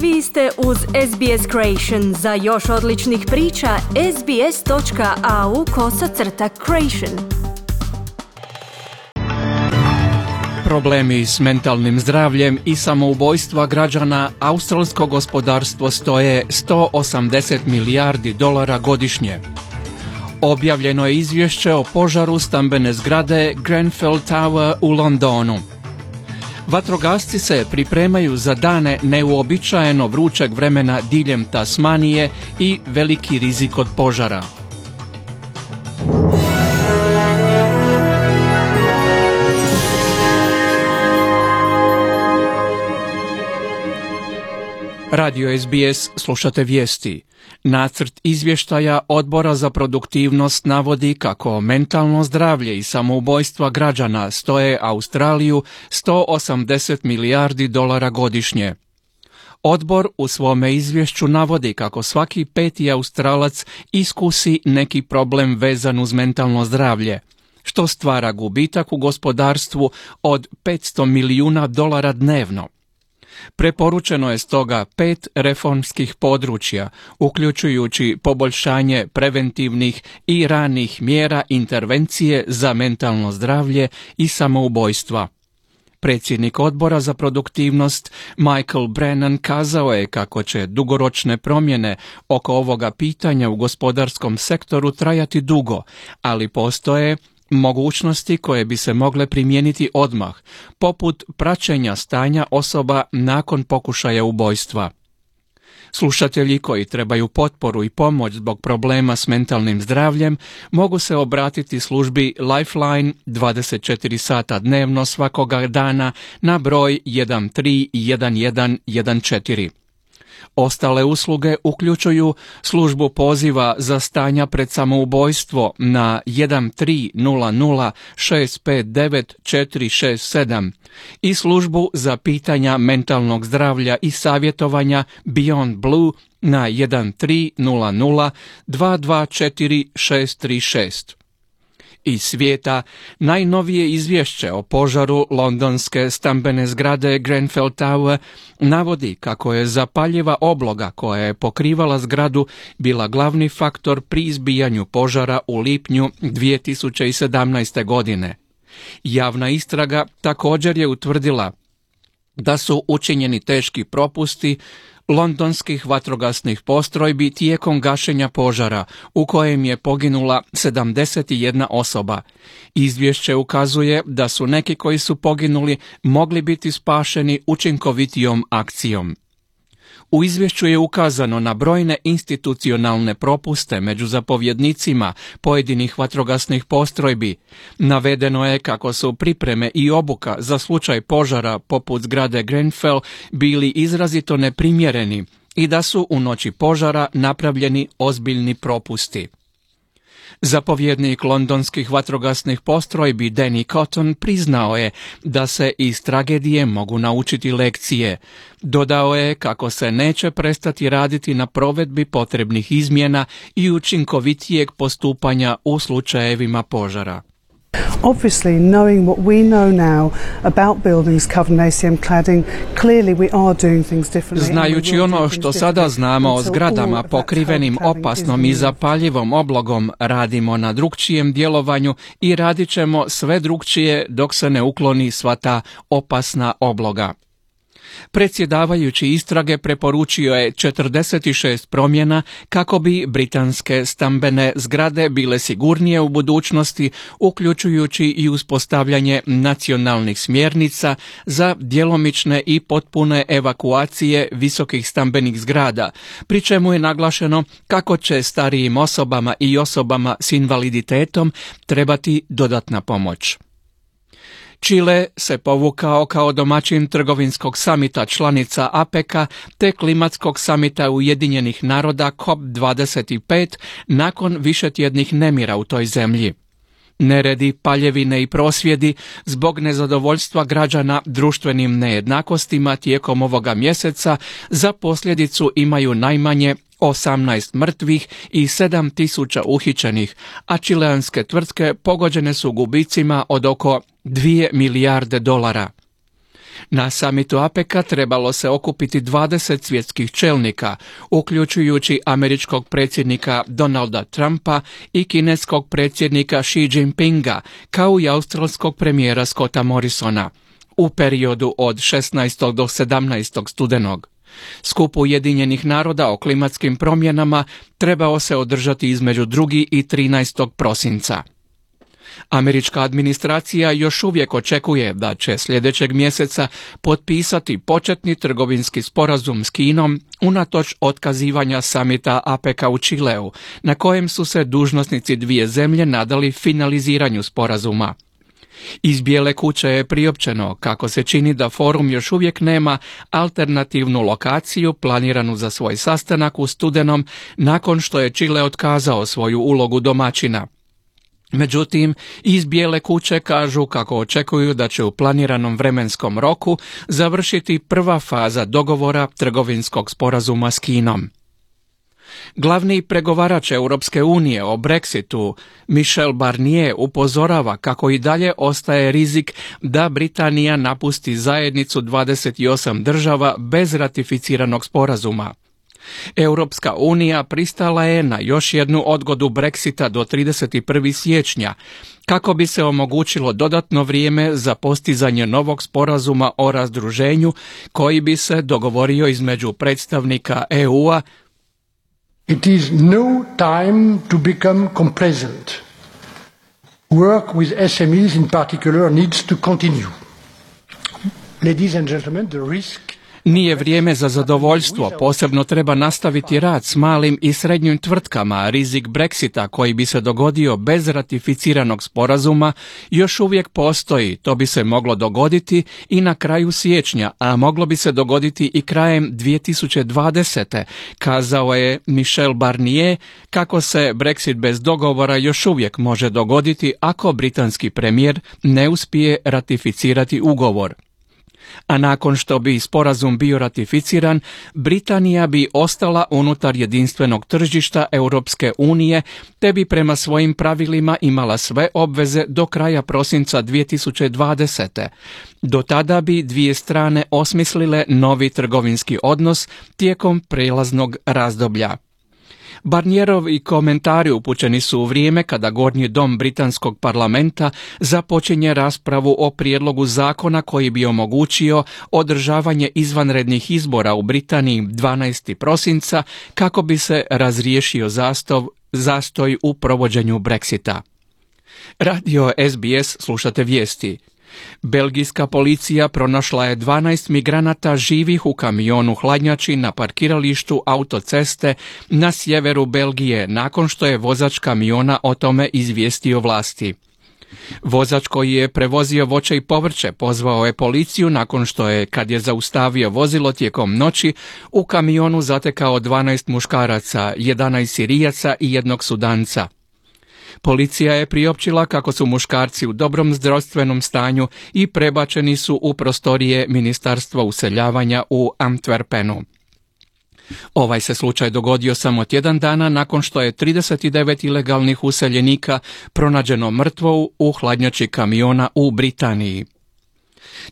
Vi ste uz SBS Creation. Za još odličnih priča, sbs.au kosacrta creation. Problemi s mentalnim zdravljem i samoubojstva građana australsko gospodarstvo stoje 180 milijardi dolara godišnje. Objavljeno je izvješće o požaru stambene zgrade Grenfell Tower u Londonu. Vatrogasci se pripremaju za dane neuobičajeno vrućeg vremena diljem Tasmanije i veliki rizik od požara. Radio SBS slušate vijesti. Nacrt izvještaja Odbora za produktivnost navodi kako mentalno zdravlje i samoubojstva građana stoje Australiju 180 milijardi dolara godišnje. Odbor u svome izvješću navodi kako svaki peti Australac iskusi neki problem vezan uz mentalno zdravlje, što stvara gubitak u gospodarstvu od 500 milijuna dolara dnevno. Preporučeno je stoga pet reformskih područja, uključujući poboljšanje preventivnih i ranih mjera intervencije za mentalno zdravlje i samoubojstva. Predsjednik odbora za produktivnost Michael Brennan kazao je kako će dugoročne promjene oko ovoga pitanja u gospodarskom sektoru trajati dugo, ali postoje mogućnosti koje bi se mogle primijeniti odmah, poput praćenja stanja osoba nakon pokušaja ubojstva. Slušatelji koji trebaju potporu i pomoć zbog problema s mentalnim zdravljem mogu se obratiti službi Lifeline 24 sata dnevno svakoga dana na broj 131114. Ostale usluge uključuju službu poziva za stanja pred samoubojstvo na 1300 659 467 i službu za pitanja mentalnog zdravlja i savjetovanja Beyond Blue na 1300 224 636 iz svijeta najnovije izvješće o požaru londonske stambene zgrade Grenfell Tower navodi kako je zapaljiva obloga koja je pokrivala zgradu bila glavni faktor pri izbijanju požara u lipnju 2017. godine. Javna istraga također je utvrdila da su učinjeni teški propusti londonskih vatrogasnih postrojbi tijekom gašenja požara u kojem je poginula 71 osoba. Izvješće ukazuje da su neki koji su poginuli mogli biti spašeni učinkovitijom akcijom. U izvješću je ukazano na brojne institucionalne propuste među zapovjednicima pojedinih vatrogasnih postrojbi. Navedeno je kako su pripreme i obuka za slučaj požara poput zgrade Grenfell bili izrazito neprimjereni i da su u noći požara napravljeni ozbiljni propusti. Zapovjednik londonskih vatrogasnih postrojbi Danny Cotton priznao je da se iz tragedije mogu naučiti lekcije. Dodao je kako se neće prestati raditi na provedbi potrebnih izmjena i učinkovitijeg postupanja u slučajevima požara. Obviously, knowing what we know now about buildings covered in ACM cladding, clearly we are doing things differently. Znajući ono što sada znamo o zgradama pokrivenim opasnom i zapaljivom oblogom, radimo na drugčijem djelovanju i radit ćemo sve drugčije dok se ne ukloni sva ta opasna obloga. Predsjedavajući istrage preporučio je 46 promjena kako bi britanske stambene zgrade bile sigurnije u budućnosti, uključujući i uspostavljanje nacionalnih smjernica za djelomične i potpune evakuacije visokih stambenih zgrada, pri čemu je naglašeno kako će starijim osobama i osobama s invaliditetom trebati dodatna pomoć. Čile se povukao kao domaćin trgovinskog samita članica APEC-a te klimatskog samita Ujedinjenih naroda COP25 nakon višetjednih nemira u toj zemlji. Neredi, paljevine i prosvjedi zbog nezadovoljstva građana društvenim nejednakostima tijekom ovoga mjeseca za posljedicu imaju najmanje 18 mrtvih i 7000 uhićenih, a čileanske tvrtke pogođene su gubicima od oko 2 milijarde dolara. Na samitu APEC-a trebalo se okupiti 20 svjetskih čelnika, uključujući američkog predsjednika Donalda Trumpa i kineskog predsjednika Xi Jinpinga, kao i australskog premijera Scotta Morrisona, u periodu od 16. do 17. studenog. Skup Ujedinjenih naroda o klimatskim promjenama trebao se održati između 2. i 13. prosinca. Američka administracija još uvijek očekuje da će sljedećeg mjeseca potpisati početni trgovinski sporazum s Kinom unatoč otkazivanja samita APEC u Čileu, na kojem su se dužnosnici dvije zemlje nadali finaliziranju sporazuma. Iz Bijele kuće je priopćeno kako se čini da forum još uvijek nema alternativnu lokaciju planiranu za svoj sastanak u studenom nakon što je Čile otkazao svoju ulogu domaćina. Međutim, iz Bijele kuće kažu kako očekuju da će u planiranom vremenskom roku završiti prva faza dogovora trgovinskog sporazuma s Kinom. Glavni pregovarač Europske unije o Brexitu, Michel Barnier, upozorava kako i dalje ostaje rizik da Britanija napusti zajednicu 28 država bez ratificiranog sporazuma. Europska unija pristala je na još jednu odgodu Brexita do 31. siječnja, kako bi se omogućilo dodatno vrijeme za postizanje novog sporazuma o razdruženju koji bi se dogovorio između predstavnika EU-a It is no time to become complacent. Work with SMEs in particular needs to continue. Ladies and gentlemen, the risk nije vrijeme za zadovoljstvo, posebno treba nastaviti rad s malim i srednjim tvrtkama. Rizik Brexita koji bi se dogodio bez ratificiranog sporazuma još uvijek postoji. To bi se moglo dogoditi i na kraju siječnja, a moglo bi se dogoditi i krajem 2020. Kazao je Michel Barnier kako se Brexit bez dogovora još uvijek može dogoditi ako britanski premijer ne uspije ratificirati ugovor a nakon što bi sporazum bio ratificiran, Britanija bi ostala unutar jedinstvenog tržišta Europske unije, te bi prema svojim pravilima imala sve obveze do kraja prosinca 2020. Do tada bi dvije strane osmislile novi trgovinski odnos tijekom prelaznog razdoblja. Barnjerovi komentari upućeni su u vrijeme kada Gornji dom Britanskog parlamenta započinje raspravu o prijedlogu zakona koji bi omogućio održavanje izvanrednih izbora u Britaniji 12. prosinca kako bi se razriješio zastov, zastoj u provođenju Brexita. Radio SBS slušate vijesti. Belgijska policija pronašla je 12 migranata živih u kamionu hladnjači na parkiralištu autoceste na sjeveru Belgije nakon što je vozač kamiona o tome izvijestio vlasti. Vozač koji je prevozio voće i povrće pozvao je policiju nakon što je, kad je zaustavio vozilo tijekom noći, u kamionu zatekao 12 muškaraca, 11 sirijaca i jednog sudanca. Policija je priopćila kako su muškarci u dobrom zdravstvenom stanju i prebačeni su u prostorije Ministarstva useljavanja u Antwerpenu. Ovaj se slučaj dogodio samo tjedan dana nakon što je 39 ilegalnih useljenika pronađeno mrtvo u hladnjači kamiona u Britaniji.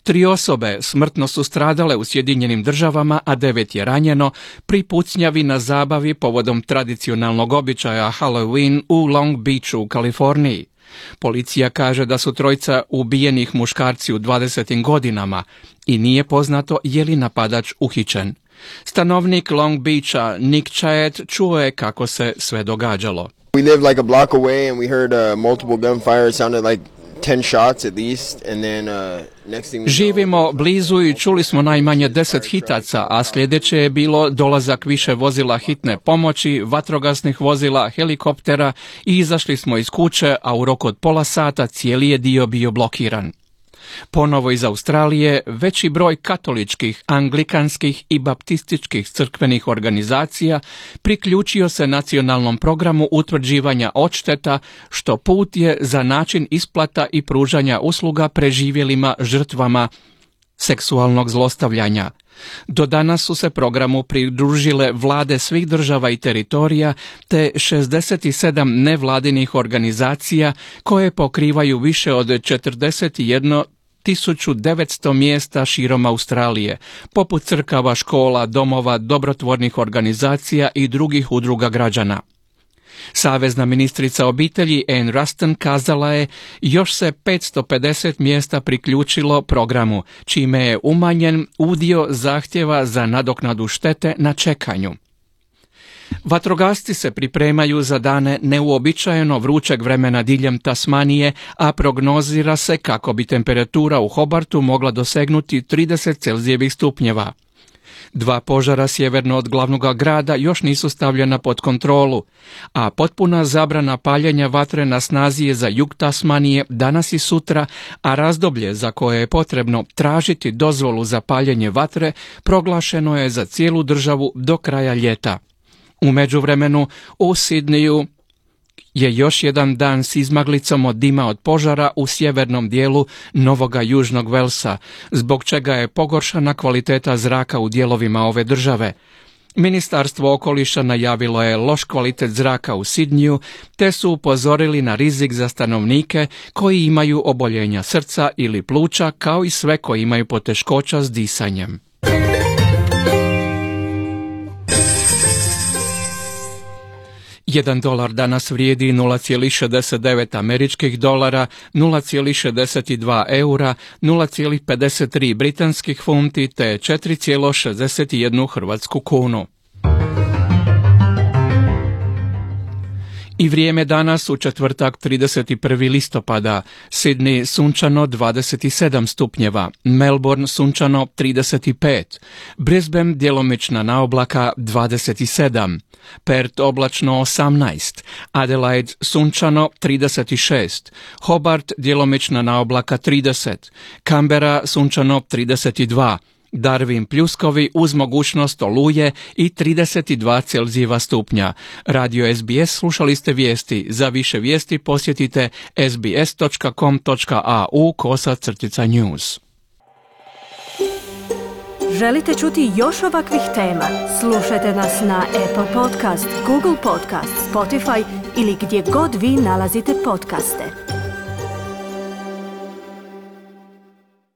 Tri osobe smrtno su stradale u Sjedinjenim državama, a devet je ranjeno pri pucnjavi na zabavi povodom tradicionalnog običaja Halloween u Long Beachu u Kaliforniji. Policija kaže da su trojca ubijenih muškarci u 20. godinama i nije poznato je li napadač uhićen. Stanovnik Long Beacha Nick Chayet čuo je kako se sve događalo. We lived like a block away and we heard uh, multiple gunfire. It sounded like 10 shots at least and then Živimo blizu i čuli smo najmanje deset hitaca, a sljedeće je bilo dolazak više vozila hitne pomoći, vatrogasnih vozila, helikoptera i izašli smo iz kuće, a u roku od pola sata cijeli je dio bio blokiran. Ponovo iz Australije veći broj katoličkih, anglikanskih i baptističkih crkvenih organizacija priključio se nacionalnom programu utvrđivanja odšteta, što put je za način isplata i pružanja usluga preživjelima žrtvama seksualnog zlostavljanja. Do danas su se programu pridružile vlade svih država i teritorija te 67 nevladinih organizacija koje pokrivaju više od 41 1900 mjesta širom Australije, poput crkava, škola, domova, dobrotvornih organizacija i drugih udruga građana. Savezna ministrica obitelji Anne Ruston kazala je još se 550 mjesta priključilo programu, čime je umanjen udio zahtjeva za nadoknadu štete na čekanju. Vatrogasci se pripremaju za dane neuobičajeno vrućeg vremena diljem Tasmanije, a prognozira se kako bi temperatura u Hobartu mogla dosegnuti 30 Celzijevih stupnjeva. Dva požara sjeverno od glavnog grada još nisu stavljena pod kontrolu, a potpuna zabrana paljenja vatre na snazi je za jug Tasmanije danas i sutra, a razdoblje za koje je potrebno tražiti dozvolu za paljenje vatre proglašeno je za cijelu državu do kraja ljeta. U međuvremenu u Sidniju je još jedan dan s izmaglicom od dima od požara u sjevernom dijelu Novoga Južnog Velsa, zbog čega je pogoršana kvaliteta zraka u dijelovima ove države. Ministarstvo okoliša najavilo je loš kvalitet zraka u Sidniju, te su upozorili na rizik za stanovnike koji imaju oboljenja srca ili pluća, kao i sve koji imaju poteškoća s disanjem. 1 dolar danas vrijedi 0,69 američkih dolara, 0,62 eura, 0,53 britanskih funti te 4,61 hrvatsku kunu. I vrijeme danas u četvrtak 31. listopada. Sydney sunčano 27 stupnjeva, Melbourne sunčano 35, Brisbane djelomična naoblaka 27, Perth oblačno 18, Adelaide sunčano 36, Hobart djelomična naoblaka 30, Canberra sunčano 32, Darwin pljuskovi uz mogućnost oluje i 32 Celzijeva stupnja. Radio SBS slušali ste vijesti. Za više vijesti posjetite sbs.com.au kosa crtica news. Želite čuti još ovakvih tema? Slušajte nas na Apple Podcast, Google Podcast, Spotify ili gdje god vi nalazite podcaste.